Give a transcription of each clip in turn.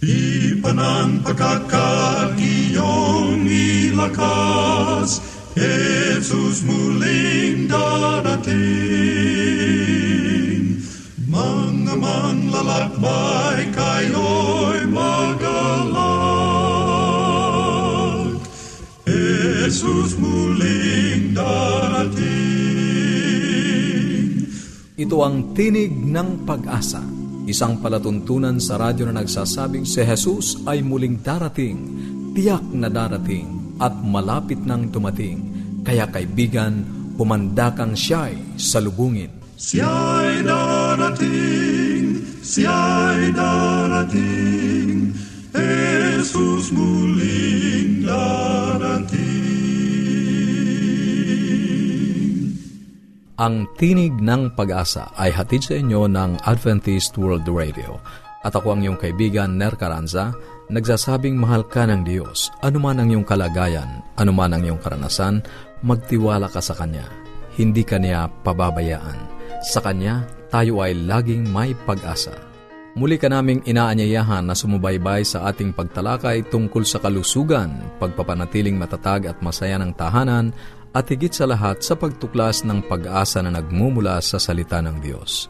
Di pa ng pagkakagiyong ilakas, Jesus muling darating. Mga manlalakbay kayo'y magalang. Jesus muling darating. Ito ang tinig ng pag-asa Isang palatuntunan sa radyo na nagsasabing si Jesus ay muling darating, tiyak na darating, at malapit nang dumating. Kaya kaibigan, humanda kang siya'y salubungin. Siya'y darating, siya'y darating, Jesus muling darating. Ang Tinig ng Pag-asa ay hatid sa inyo ng Adventist World Radio. At ako ang iyong kaibigan, Ner Caranza, nagsasabing mahal ka ng Diyos. Anuman ang iyong kalagayan, anuman ang iyong karanasan, magtiwala ka sa Kanya. Hindi ka niya pababayaan. Sa Kanya, tayo ay laging may pag-asa. Muli ka naming inaanyayahan na sumubaybay sa ating pagtalakay tungkol sa kalusugan, pagpapanatiling matatag at masaya ng tahanan, at higit sa lahat sa pagtuklas ng pag-asa na nagmumula sa salita ng Diyos.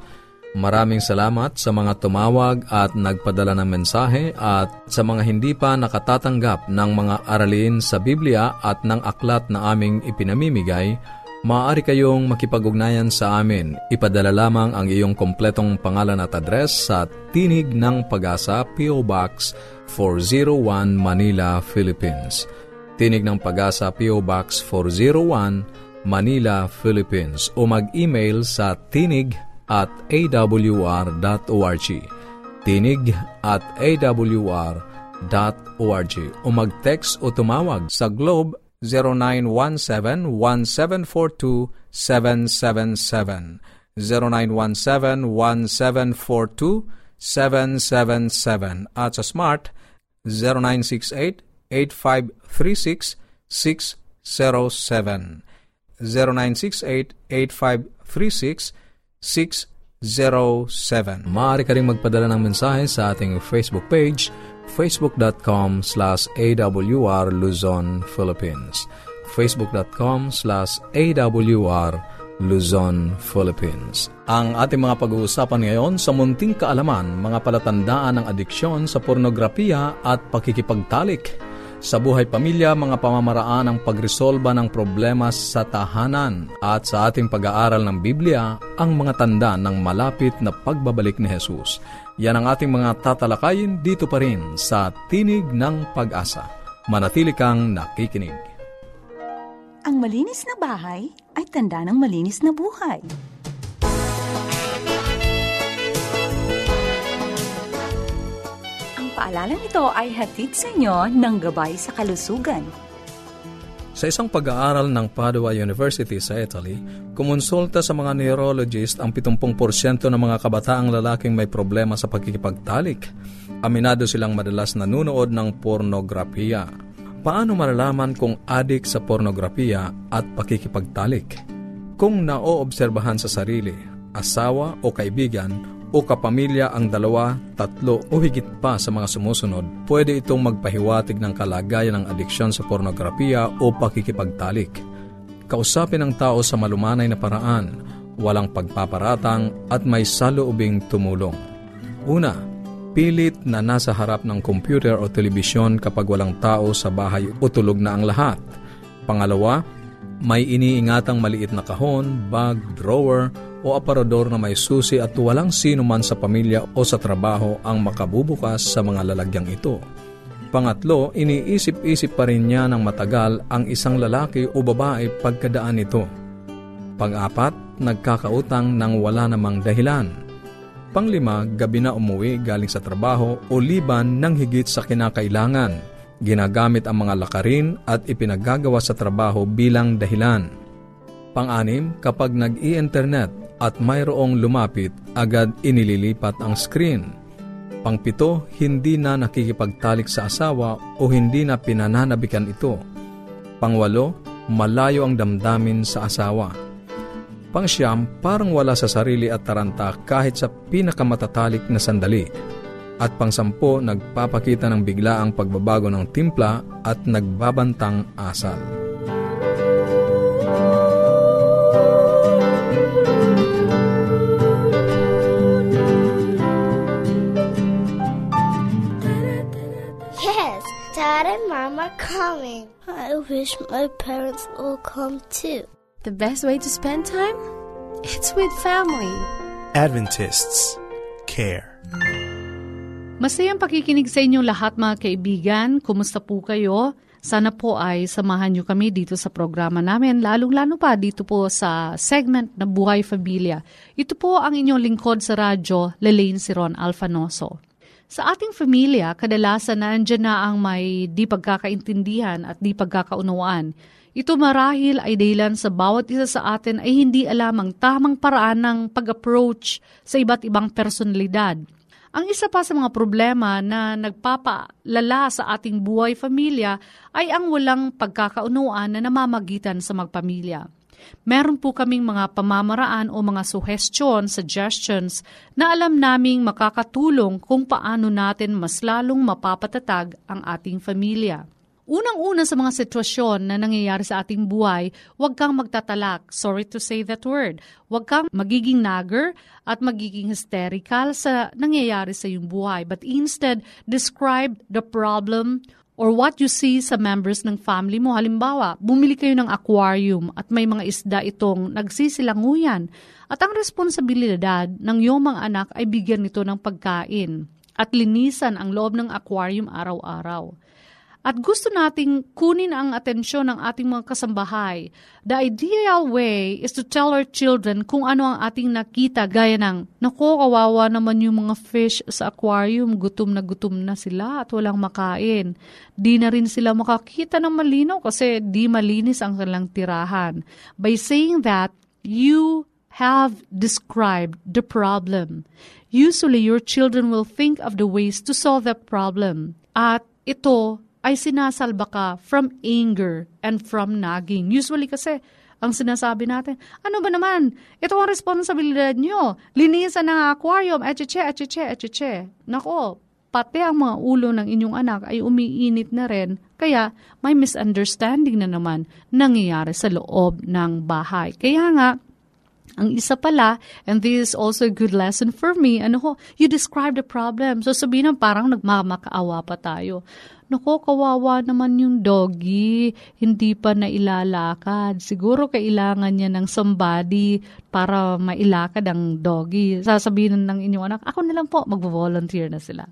Maraming salamat sa mga tumawag at nagpadala ng mensahe at sa mga hindi pa nakatatanggap ng mga aralin sa Biblia at ng aklat na aming ipinamimigay, maaari kayong makipag-ugnayan sa amin. Ipadala lamang ang iyong kompletong pangalan at address sa Tinig ng Pag-asa, P.O. Box 401 Manila, Philippines. Tinig ng Pag-asa PO Box 401, Manila, Philippines. O mag-email sa tinig at awr.org tinig at awr.org o mag-text o tumawag sa Globe 0917-1742-777 0917-1742-777 at sa Smart 0968 0968-8536-607. 0968-8536-607. Maaari ka rin magpadala ng mensahe sa ating Facebook page, facebook.com slash awr Luzon, Philippines. facebook.com slash awr Luzon, Philippines. Ang ating mga pag-uusapan ngayon sa munting kaalaman, mga palatandaan ng adiksyon sa pornografiya at pakikipagtalik sa buhay pamilya, mga pamamaraan ng pagresolba ng problema sa tahanan at sa ating pag-aaral ng Biblia, ang mga tanda ng malapit na pagbabalik ni Jesus. Yan ang ating mga tatalakayin dito pa rin sa Tinig ng Pag-asa. Manatili kang nakikinig. Ang malinis na bahay ay tanda ng malinis na buhay. Paalalang ito ay hatid sa inyo ng Gabay sa Kalusugan. Sa isang pag-aaral ng Padua University sa Italy, kumonsulta sa mga neurologist ang 70% ng mga kabataang lalaking may problema sa pagkikipagtalik. Aminado silang madalas nanunood ng pornografiya. Paano malalaman kung adik sa pornografiya at pakikipagtalik? Kung naoobserbahan sa sarili, asawa o kaibigan o kapamilya ang dalawa, tatlo o higit pa sa mga sumusunod, pwede itong magpahiwatig ng kalagayan ng adiksyon sa pornografiya o pakikipagtalik. Kausapin ang tao sa malumanay na paraan, walang pagpaparatang at may saloobing tumulong. Una, pilit na nasa harap ng computer o telebisyon kapag walang tao sa bahay o tulog na ang lahat. Pangalawa, may iniingatang maliit na kahon, bag, drawer, o aparador na may susi at walang sino man sa pamilya o sa trabaho ang makabubukas sa mga lalagyang ito. Pangatlo, iniisip-isip pa rin niya ng matagal ang isang lalaki o babae pagkadaan nito. Pang-apat, nagkakautang ng wala namang dahilan. Panglima, gabi na umuwi galing sa trabaho o liban ng higit sa kinakailangan. Ginagamit ang mga lakarin at ipinagagawa sa trabaho bilang dahilan. Pang-anim, kapag nag-i-internet at mayroong lumapit, agad inililipat ang screen. Pangpito, hindi na nakikipagtalik sa asawa o hindi na pinananabikan ito. Pangwalo, malayo ang damdamin sa asawa. Pangsyam, parang wala sa sarili at taranta kahit sa pinakamatatalik na sandali. At pangsampo, nagpapakita ng biglaang pagbabago ng timpla at nagbabantang asal. Yes, are coming. I wish my parents will come too. The best way to spend time? It's with family. Adventists care. Masayang pakikinig sa inyong lahat mga kaibigan. Kumusta po kayo? Sana po ay samahan nyo kami dito sa programa namin, lalong-lalo pa dito po sa segment na Buhay Familia. Ito po ang inyong lingkod sa radyo, Lelaine Siron Alfanoso. Sa ating familia, kadalasan na andyan na ang may di pagkakaintindihan at di pagkakaunawaan. Ito marahil ay dahilan sa bawat isa sa atin ay hindi alam ang tamang paraan ng pag-approach sa iba't ibang personalidad. Ang isa pa sa mga problema na nagpapalala sa ating buhay pamilya ay ang walang pagkakaunawaan na namamagitan sa magpamilya. Meron po kaming mga pamamaraan o mga suggestion, suggestions na alam naming makakatulong kung paano natin mas lalong mapapatatag ang ating pamilya. Unang-una sa mga sitwasyon na nangyayari sa ating buhay, huwag kang magtatalak. Sorry to say that word. Huwag kang magiging nagger at magiging hysterical sa nangyayari sa iyong buhay. But instead, describe the problem or what you see sa members ng family mo. Halimbawa, bumili kayo ng aquarium at may mga isda itong nagsisilanguyan. At ang responsibilidad ng iyong mga anak ay bigyan nito ng pagkain at linisan ang loob ng aquarium araw-araw. At gusto nating kunin ang atensyon ng ating mga kasambahay. The ideal way is to tell our children kung ano ang ating nakita gaya ng, Nako, kawawa naman yung mga fish sa aquarium, gutom na gutom na sila at walang makain. Di na rin sila makakita ng malinaw kasi di malinis ang kanilang tirahan. By saying that, you have described the problem. Usually, your children will think of the ways to solve that problem. At ito ay sinasalba ka from anger and from nagging. Usually kasi, ang sinasabi natin, ano ba naman, ito ang responsibilidad nyo. Linisan ng aquarium, echeche, echeche, echeche. Nako, pati ang mga ulo ng inyong anak ay umiinit na rin, kaya may misunderstanding na naman nangyayari sa loob ng bahay. Kaya nga, ang isa pala, and this is also a good lesson for me, ano ho, you describe the problem. So sabihin ng parang nagmamakaawa pa tayo. Nako, kawawa naman yung doggy. Hindi pa nailalakad. Siguro kailangan niya ng somebody para mailakad ang doggy. Sasabihin ng inyong anak, ako na lang po, mag-volunteer na sila.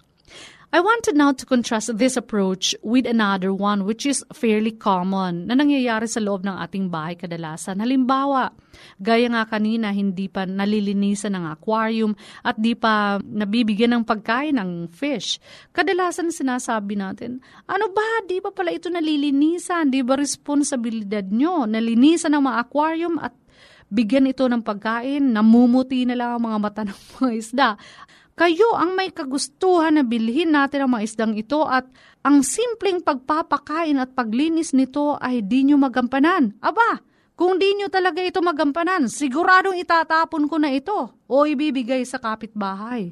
I wanted now to contrast this approach with another one which is fairly common na nangyayari sa loob ng ating bahay kadalasan. Halimbawa, gaya nga kanina, hindi pa nalilinisan ng aquarium at di pa nabibigyan ng pagkain ng fish. Kadalasan sinasabi natin, ano ba, di pa pala ito nalilinisan? Di ba responsibilidad nyo? Nalinisan ng mga aquarium at bigyan ito ng pagkain, namumuti na lang ang mga mata ng mga isda. Kayo ang may kagustuhan na bilhin natin ang mga isdang ito at ang simpleng pagpapakain at paglinis nito ay di nyo magampanan. Aba, kung di nyo talaga ito magampanan, siguradong itatapon ko na ito o ibibigay sa kapitbahay.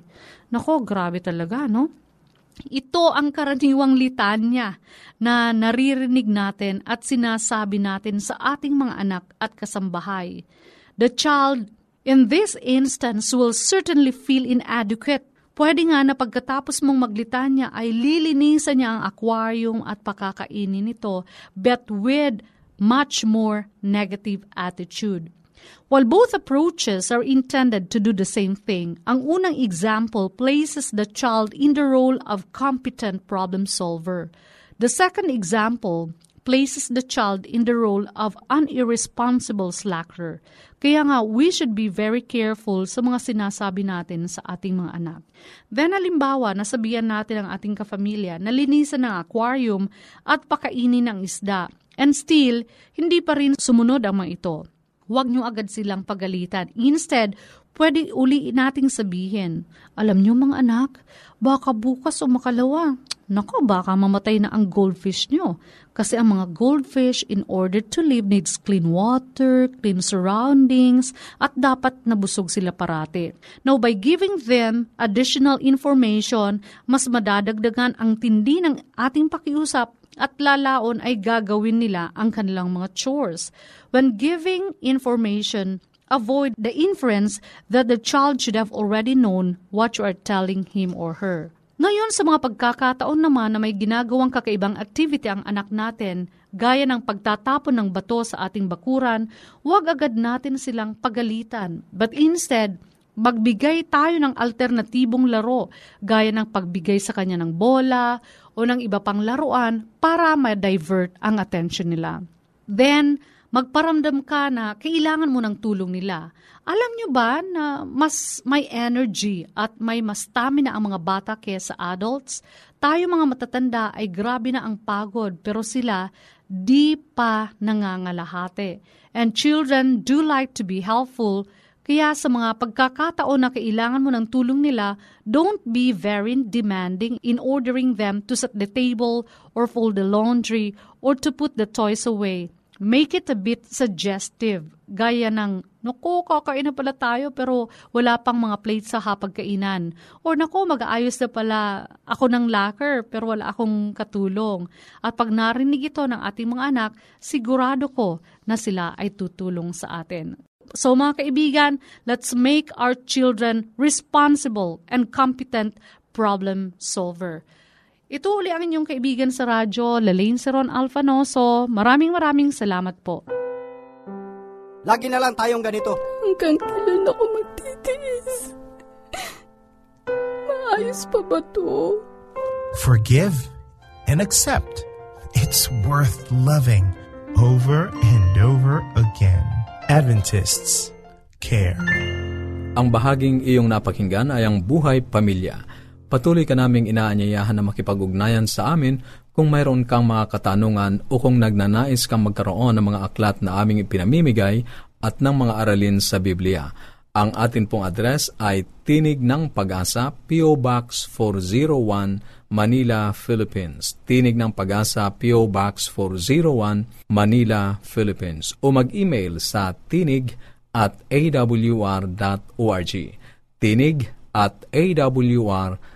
Nako, grabe talaga, no? Ito ang karaniwang litanya na naririnig natin at sinasabi natin sa ating mga anak at kasambahay. The child in this instance will certainly feel inadequate. Pwede nga na pagkatapos mong maglitanya ay lilinisan niya ang aquarium at pakakainin nito, but with much more negative attitude. While both approaches are intended to do the same thing, ang unang example places the child in the role of competent problem solver. The second example places the child in the role of an irresponsible slacker. Kaya nga, we should be very careful sa mga sinasabi natin sa ating mga anak. Then, halimbawa, nasabihan natin ang ating kafamilya na linisan ng aquarium at pakainin ng isda. And still, hindi pa rin sumunod ang mga ito. Huwag niyo agad silang pagalitan. Instead, pwede uli nating sabihin, alam niyo mga anak, baka bukas o makalawa, Nako, baka mamatay na ang goldfish nyo. Kasi ang mga goldfish, in order to live, needs clean water, clean surroundings, at dapat nabusog sila parati. Now, by giving them additional information, mas madadagdagan ang tindi ng ating pakiusap at lalaon ay gagawin nila ang kanilang mga chores. When giving information, avoid the inference that the child should have already known what you are telling him or her. Ngayon sa mga pagkakataon naman na may ginagawang kakaibang activity ang anak natin, gaya ng pagtatapon ng bato sa ating bakuran, huwag agad natin silang pagalitan. But instead, magbigay tayo ng alternatibong laro, gaya ng pagbigay sa kanya ng bola o ng iba pang laruan para ma-divert ang attention nila. Then, magparamdam ka na kailangan mo ng tulong nila. Alam nyo ba na mas may energy at may mas stamina ang mga bata kaysa adults? Tayo mga matatanda ay grabe na ang pagod pero sila di pa nangangalahate. And children do like to be helpful kaya sa mga pagkakataon na kailangan mo ng tulong nila, don't be very demanding in ordering them to set the table or fold the laundry or to put the toys away. Make it a bit suggestive. Gaya ng, naku, kakain na pala tayo pero wala pang mga plates sa hapagkainan. Or naku, mag-aayos na pala ako ng locker pero wala akong katulong. At pag narinig ito ng ating mga anak, sigurado ko na sila ay tutulong sa atin. So mga kaibigan, let's make our children responsible and competent problem solver. Ito uli ang inyong kaibigan sa radyo, Lalaine Seron Alfanoso. Maraming maraming salamat po. Lagi na lang tayong ganito. Hanggang kailan ako magtitiis? Maayos pa ba to? Forgive and accept. It's worth loving over and over again. Adventists care. Ang bahaging iyong napakinggan ay ang buhay pamilya. Patuloy ka naming inaanyayahan na makipag-ugnayan sa amin kung mayroon kang mga katanungan o kung nagnanais kang magkaroon ng mga aklat na aming ipinamimigay at ng mga aralin sa Biblia. Ang atin pong address ay Tinig ng Pag-asa, P.O. Box 401, Manila, Philippines. Tinig ng Pag-asa, P.O. Box 401, Manila, Philippines. O mag-email sa tinig at awr.org. Tinig at awr.org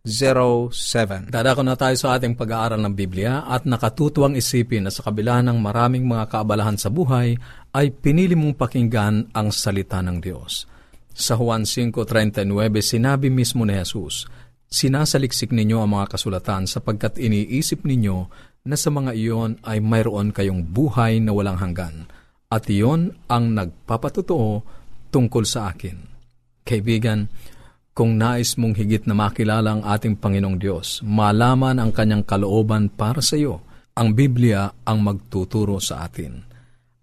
07. Dadako na tayo sa ating pag-aaral ng Biblia at nakatutuwang isipin na sa kabila ng maraming mga kaabalahan sa buhay ay pinili mong pakinggan ang salita ng Diyos. Sa Juan 5.39 sinabi mismo ni Jesus, Sinasaliksik ninyo ang mga kasulatan sapagkat iniisip ninyo na sa mga iyon ay mayroon kayong buhay na walang hanggan at iyon ang nagpapatotoo tungkol sa akin. Kaibigan, kung nais mong higit na makilala ang ating Panginoong Diyos, malaman ang kanyang kalooban para sa iyo, ang Biblia ang magtuturo sa atin.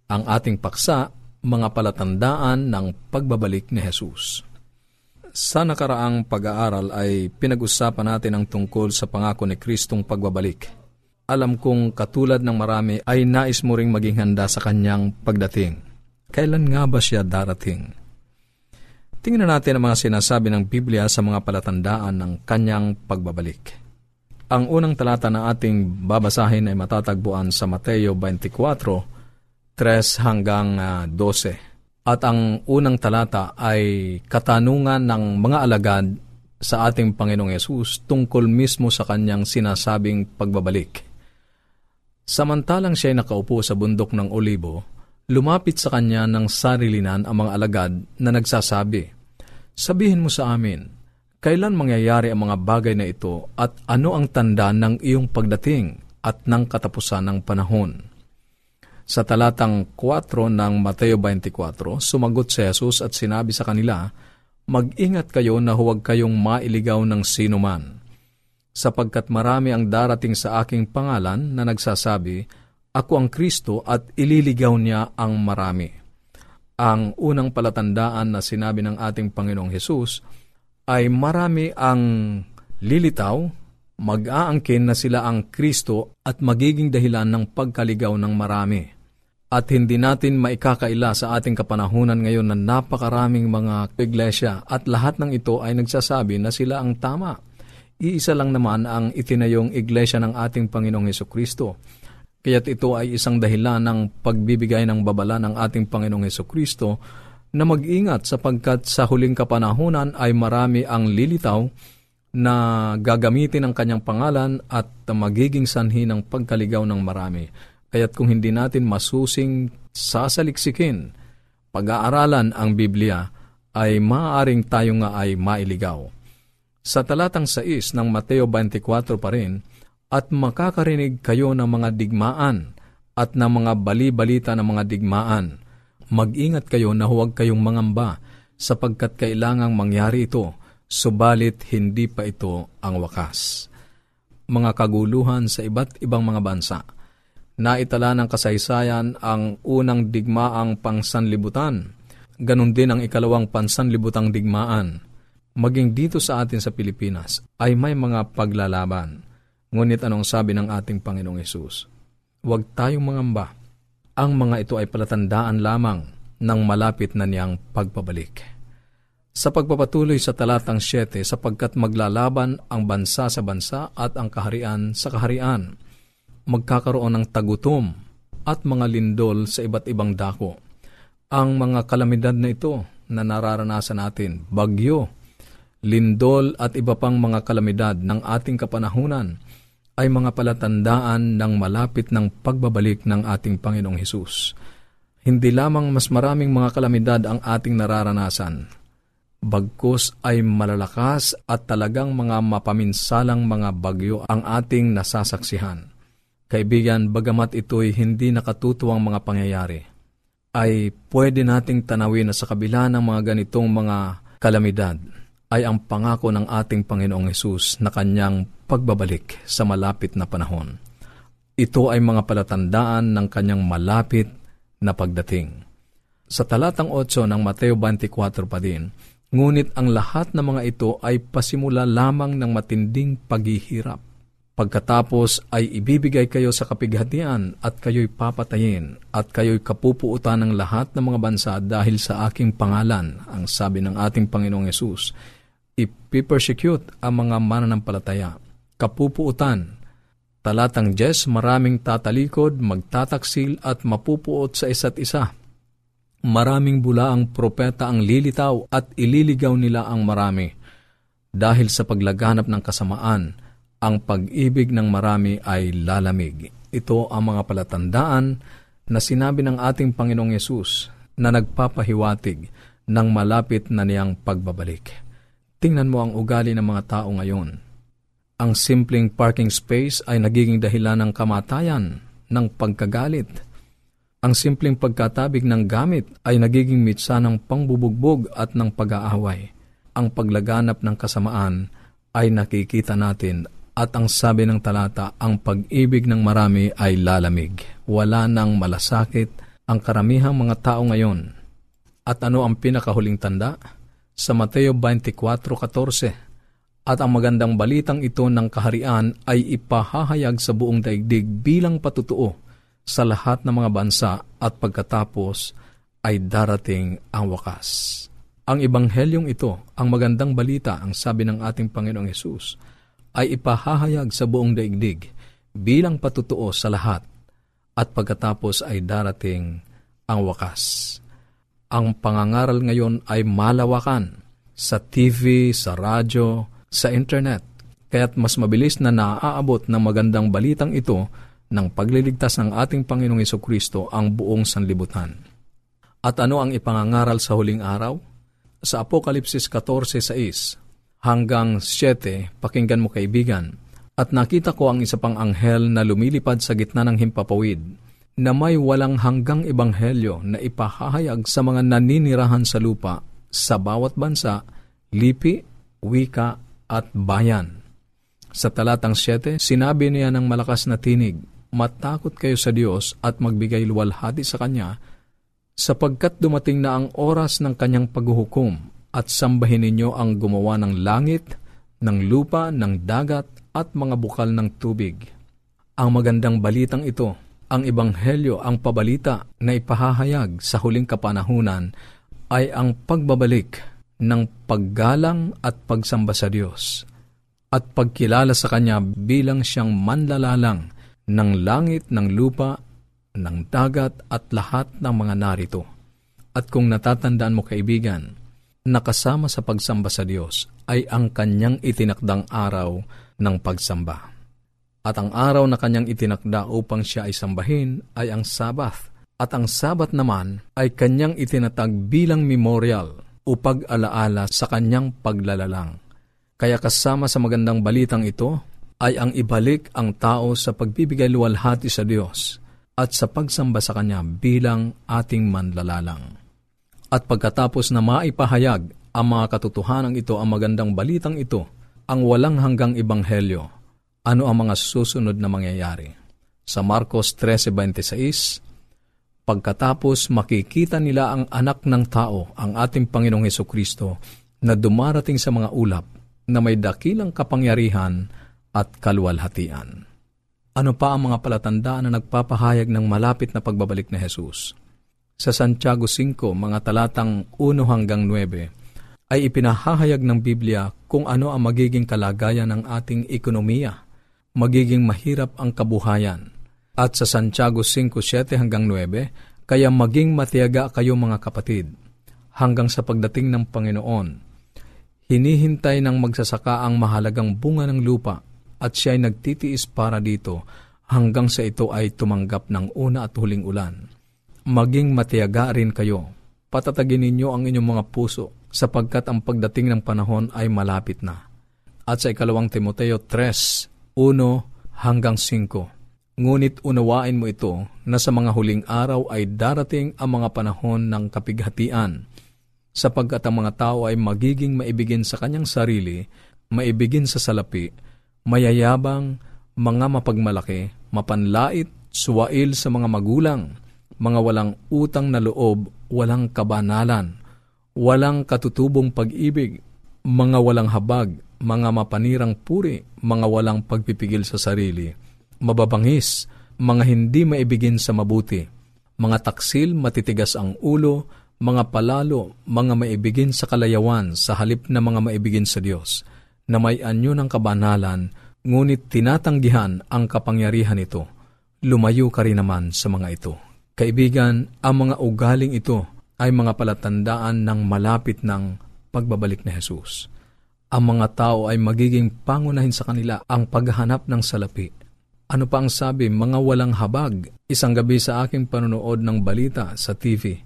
Ang ating paksa, mga palatandaan ng pagbabalik ni Jesus. Sa nakaraang pag-aaral ay pinag-usapan natin ang tungkol sa pangako ni Kristong pagbabalik. Alam kong katulad ng marami ay nais mo ring maging handa sa kanyang pagdating. Kailan nga ba siya darating? Tingnan natin ang mga sinasabi ng Biblia sa mga palatandaan ng kanyang pagbabalik. Ang unang talata na ating babasahin ay matatagpuan sa Mateo 24, 3 hanggang 12. At ang unang talata ay katanungan ng mga alagad sa ating Panginoong Yesus tungkol mismo sa kanyang sinasabing pagbabalik. Samantalang siya ay nakaupo sa bundok ng Olibo, lumapit sa kanya ng sarilinan ang mga alagad na nagsasabi, Sabihin mo sa amin, kailan mangyayari ang mga bagay na ito at ano ang tanda ng iyong pagdating at ng katapusan ng panahon? Sa talatang 4 ng Mateo 24, sumagot si Jesus at sinabi sa kanila, Mag-ingat kayo na huwag kayong mailigaw ng sino man, sapagkat marami ang darating sa aking pangalan na nagsasabi, Ako ang Kristo at ililigaw niya ang marami. Ang unang palatandaan na sinabi ng ating Panginoong Hesus ay marami ang lilitaw, mag-aangkin na sila ang Kristo at magiging dahilan ng pagkaligaw ng marami. At hindi natin maikakaila sa ating kapanahunan ngayon na napakaraming mga iglesia at lahat ng ito ay nagsasabi na sila ang tama. Iisa lang naman ang itinayong iglesia ng ating Panginoong Heso Kristo. Kaya't ito ay isang dahilan ng pagbibigay ng babala ng ating Panginoong Heso Kristo na mag-ingat sapagkat sa huling kapanahunan ay marami ang lilitaw na gagamitin ang kanyang pangalan at magiging sanhi ng pagkaligaw ng marami. Kaya't kung hindi natin masusing sasaliksikin, pag-aaralan ang Biblia, ay maaaring tayo nga ay mailigaw. Sa talatang 6 ng Mateo 24 pa rin, at makakarinig kayo ng mga digmaan at ng mga bali-balita ng mga digmaan. Mag-ingat kayo na huwag kayong mangamba sapagkat kailangang mangyari ito, subalit hindi pa ito ang wakas. Mga kaguluhan sa iba't ibang mga bansa – Naitala ng kasaysayan ang unang digmaang pangsanlibutan. Ganon din ang ikalawang pansanlibutang digmaan. Maging dito sa atin sa Pilipinas ay may mga paglalaban. Ngunit anong sabi ng ating Panginoong Yesus? Huwag tayong mangamba. Ang mga ito ay palatandaan lamang ng malapit na niyang pagpabalik. Sa pagpapatuloy sa talatang 7 sapagkat maglalaban ang bansa sa bansa at ang kaharian sa kaharian magkakaroon ng tagutom at mga lindol sa iba't ibang dako. Ang mga kalamidad na ito na nararanasan natin, bagyo, lindol at iba pang mga kalamidad ng ating kapanahunan ay mga palatandaan ng malapit ng pagbabalik ng ating Panginoong Hesus. Hindi lamang mas maraming mga kalamidad ang ating nararanasan, bagkus ay malalakas at talagang mga mapaminsalang mga bagyo ang ating nasasaksihan. Kaibigan, bagamat ito'y hindi nakatutuwang mga pangyayari, ay pwede nating tanawin na sa kabila ng mga ganitong mga kalamidad ay ang pangako ng ating Panginoong Hesus na kanyang pagbabalik sa malapit na panahon. Ito ay mga palatandaan ng kanyang malapit na pagdating. Sa talatang 8 ng Mateo 24 pa din, ngunit ang lahat ng mga ito ay pasimula lamang ng matinding paghihirap Pagkatapos ay ibibigay kayo sa kapighatian at kayo'y papatayin at kayo'y kapupuutan ng lahat ng mga bansa dahil sa aking pangalan, ang sabi ng ating Panginoong Yesus. Ipipersecute ang mga mananampalataya. Kapupuutan. Talatang 10, maraming tatalikod, magtataksil at mapupuot sa isa't isa. Maraming bula ang propeta ang lilitaw at ililigaw nila ang marami. Dahil sa paglaganap ng kasamaan, ang pag-ibig ng marami ay lalamig. Ito ang mga palatandaan na sinabi ng ating Panginoong Yesus na nagpapahiwatig ng malapit na niyang pagbabalik. Tingnan mo ang ugali ng mga tao ngayon. Ang simpleng parking space ay nagiging dahilan ng kamatayan, ng pagkagalit. Ang simpleng pagkatabig ng gamit ay nagiging mitsa ng pangbubugbog at ng pag-aaway. Ang paglaganap ng kasamaan ay nakikita natin at ang sabi ng talata, ang pag-ibig ng marami ay lalamig. Wala nang malasakit ang karamihang mga tao ngayon. At ano ang pinakahuling tanda? Sa Mateo 24.14 At ang magandang balitang ito ng kaharian ay ipahahayag sa buong daigdig bilang patutuo sa lahat ng mga bansa at pagkatapos ay darating ang wakas. Ang ibanghelyong ito, ang magandang balita, ang sabi ng ating Panginoong Yesus, ay ipahahayag sa buong daigdig bilang patutuo sa lahat at pagkatapos ay darating ang wakas. Ang pangangaral ngayon ay malawakan sa TV, sa radyo, sa internet, kaya't mas mabilis na naaabot ng magandang balitang ito ng pagliligtas ng ating Panginoong Yeso Kristo ang buong sanlibutan. At ano ang ipangangaral sa huling araw? Sa Apokalipsis 14.6, hanggang 7, pakinggan mo kaibigan. At nakita ko ang isa pang anghel na lumilipad sa gitna ng himpapawid, na may walang hanggang ebanghelyo na ipahahayag sa mga naninirahan sa lupa sa bawat bansa, lipi, wika at bayan. Sa talatang 7, sinabi niya ng malakas na tinig, matakot kayo sa Diyos at magbigay luwalhati sa Kanya, sapagkat dumating na ang oras ng Kanyang paghuhukom at sambahin ninyo ang gumawa ng langit, ng lupa, ng dagat at mga bukal ng tubig. Ang magandang balitang ito, ang ebanghelyo, ang pabalita na ipahahayag sa huling kapanahunan ay ang pagbabalik ng paggalang at pagsamba sa Diyos at pagkilala sa Kanya bilang siyang manlalalang ng langit, ng lupa, ng dagat at lahat ng mga narito. At kung natatandaan mo kaibigan, nakasama sa pagsamba sa Diyos ay ang kanyang itinakdang araw ng pagsamba. At ang araw na kanyang itinakda upang siya ay sambahin ay ang Sabath. At ang Sabat naman ay kanyang itinatag bilang memorial upag alaala sa kanyang paglalalang. Kaya kasama sa magandang balitang ito ay ang ibalik ang tao sa pagbibigay luwalhati sa Diyos at sa pagsamba sa Kanya bilang ating manlalalang. At pagkatapos na maipahayag ang mga katotohanan ito, ang magandang balitang ito, ang walang hanggang ibanghelyo, ano ang mga susunod na mangyayari. Sa Marcos 13.26, Pagkatapos makikita nila ang anak ng tao, ang ating Panginoong Heso Kristo, na dumarating sa mga ulap, na may dakilang kapangyarihan at kalwalhatian. Ano pa ang mga palatandaan na nagpapahayag ng malapit na pagbabalik ni Jesus? Sa Santiago 5, mga talatang 1 hanggang 9, ay ipinahahayag ng Biblia kung ano ang magiging kalagayan ng ating ekonomiya, magiging mahirap ang kabuhayan. At sa Santiago 5:7 hanggang 9, kaya maging matiyaga kayo mga kapatid, hanggang sa pagdating ng Panginoon, Hinihintay ng magsasaka ang mahalagang bunga ng lupa at siya ay nagtitiis para dito hanggang sa ito ay tumanggap ng una at huling ulan. Maging matiyaga rin kayo. Patatagin ninyo ang inyong mga puso sapagkat ang pagdating ng panahon ay malapit na. At sa ikalawang Timoteo 3, 1 hanggang 5, Ngunit unawain mo ito na sa mga huling araw ay darating ang mga panahon ng kapighatian. Sapagkat ang mga tao ay magiging maibigin sa kanyang sarili, maibigin sa salapi, mayayabang, mga mapagmalaki, mapanlait, suwail sa mga magulang, mga walang utang na loob, walang kabanalan, walang katutubong pag-ibig, mga walang habag, mga mapanirang puri, mga walang pagpipigil sa sarili, mababangis, mga hindi maibigin sa mabuti, mga taksil, matitigas ang ulo, mga palalo, mga maibigin sa kalayawan sa halip na mga maibigin sa Diyos, na may anyo ng kabanalan, ngunit tinatanggihan ang kapangyarihan ito. Lumayo ka rin naman sa mga ito. Kaibigan, ang mga ugaling ito ay mga palatandaan ng malapit ng pagbabalik ni Jesus. Ang mga tao ay magiging pangunahin sa kanila ang paghahanap ng salapi. Ano pa ang sabi, mga walang habag? Isang gabi sa aking panonood ng balita sa TV,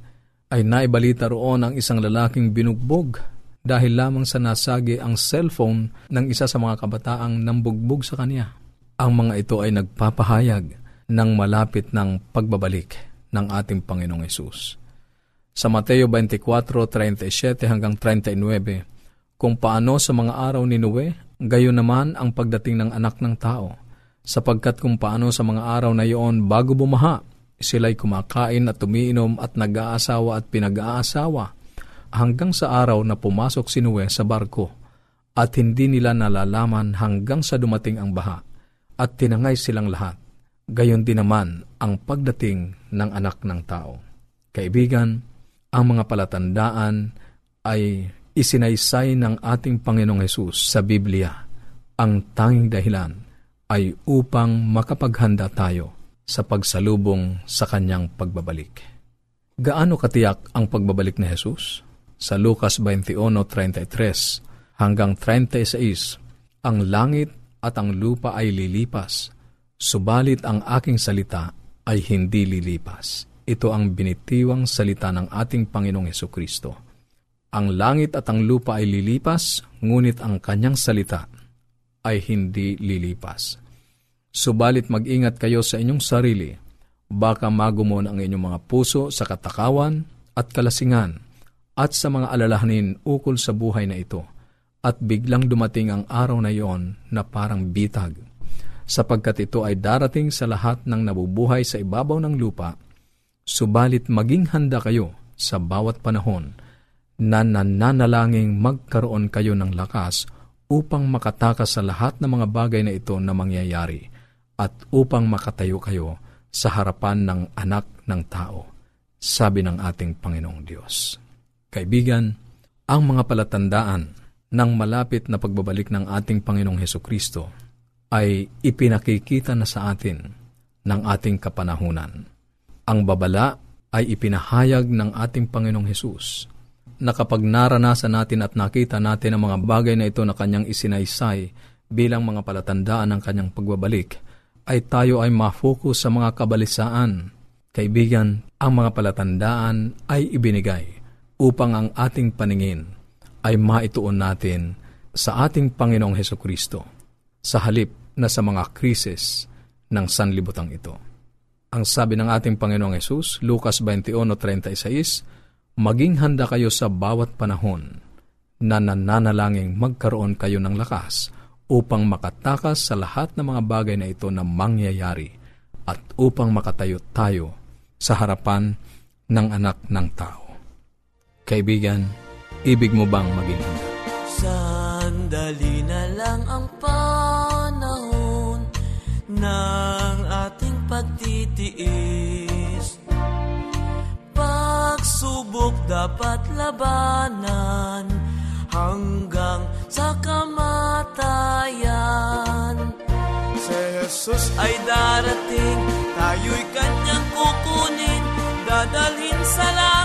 ay naibalita roon ang isang lalaking binugbog dahil lamang sa nasagi ang cellphone ng isa sa mga kabataang nambugbog sa kanya. Ang mga ito ay nagpapahayag ng malapit ng pagbabalik ng ating Panginoong Yesus. Sa Mateo 24:37 hanggang 39, kung paano sa mga araw ni Noe, gayon naman ang pagdating ng anak ng tao, sapagkat kung paano sa mga araw na iyon bago bumaha, sila'y kumakain at tumiinom at nag-aasawa at pinag-aasawa hanggang sa araw na pumasok si Noe sa barko at hindi nila nalalaman hanggang sa dumating ang baha at tinangay silang lahat. Gayon din naman ang pagdating ng anak ng tao. Kaibigan, ang mga palatandaan ay isinaysay ng ating Panginoong Hesus sa Biblia. Ang tanging dahilan ay upang makapaghanda tayo sa pagsalubong sa kanyang pagbabalik. Gaano katiyak ang pagbabalik ni Jesus? Sa Lucas 21.33 hanggang 36, Ang langit at ang lupa ay lilipas, subalit ang aking salita ay hindi lilipas. Ito ang binitiwang salita ng ating Panginoong Yeso Kristo. Ang langit at ang lupa ay lilipas, ngunit ang kanyang salita ay hindi lilipas. Subalit mag-ingat kayo sa inyong sarili, baka magumon ang inyong mga puso sa katakawan at kalasingan at sa mga alalahanin ukol sa buhay na ito, at biglang dumating ang araw na iyon na parang bitag. sapagkat ito ay darating sa lahat ng nabubuhay sa ibabaw ng lupa, subalit maging handa kayo sa bawat panahon na nananalangin magkaroon kayo ng lakas upang makatakas sa lahat ng mga bagay na ito na mangyayari at upang makatayo kayo sa harapan ng anak ng tao, sabi ng ating Panginoong Diyos. Kaibigan, ang mga palatandaan ng malapit na pagbabalik ng ating Panginoong Heso Kristo ay ipinakikita na sa atin ng ating kapanahunan. Ang babala ay ipinahayag ng ating Panginoong Hesus na kapag naranasan natin at nakita natin ang mga bagay na ito na kanyang isinaysay bilang mga palatandaan ng kanyang pagbabalik, ay tayo ay ma-focus sa mga kabalisaan. Kaibigan, ang mga palatandaan ay ibinigay upang ang ating paningin ay maituon natin sa ating Panginoong Heso Kristo sa halip na sa mga krisis ng sanlibutan ito. Ang sabi ng ating Panginoong Yesus, Lucas 21.36, Maging handa kayo sa bawat panahon na nananalangin magkaroon kayo ng lakas upang makatakas sa lahat ng mga bagay na ito na mangyayari at upang makatayo tayo sa harapan ng anak ng tao. Kaibigan, ibig mo bang maging handa? Sandali na lang ang panahon ng ating pagtitiis Pagsubok dapat labanan hanggang sa kamatayan. Si Jesus ay darating, tayo'y kanyang kukunin Dadalhin sa langit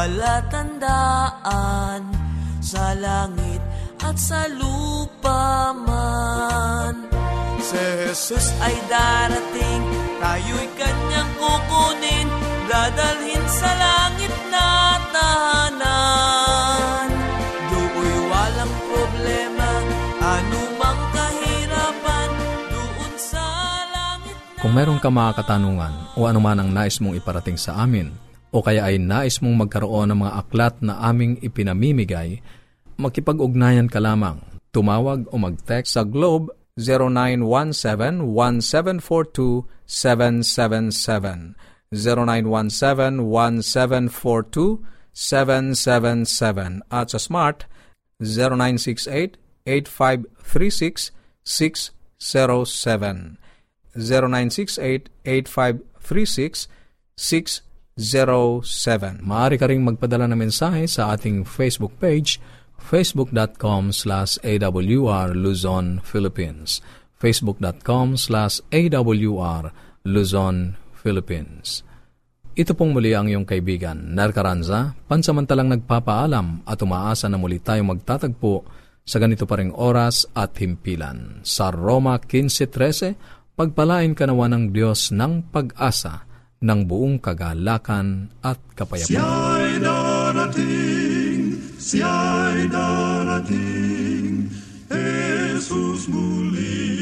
palatandaan Sa langit at sa lupa man. Si Jesus ay darating Tayo'y kanyang kukunin Dadalhin sa langit na tahanan. Do'y walang problema Anumang kahirapan Doon sa langit na Kung meron ka mga katanungan o anuman ang nais mong iparating sa amin, o kaya ay nais mong magkaroon ng mga aklat na aming ipinamimigay, makipag-ugnayan ka lamang. Tumawag o mag-text sa Globe 0917-1742-777. 0917-1742-777 at sa Smart 0968-8536-607. 0968-8536-607. Maaari ka ring magpadala ng mensahe sa ating Facebook page, facebook.com slash awr Luzon, Philippines. facebook.com slash awr Luzon, Philippines. Ito pong muli ang iyong kaibigan, Narcaranza, pansamantalang nagpapaalam at umaasa na muli tayong magtatagpo sa ganito pa ring oras at himpilan. Sa Roma 15.13, pagpalain ka nawa ng Diyos ng pag-asa ng buong kagalakan at kapayapaan. Siya'y darating, siya'y darating, Jesus darating.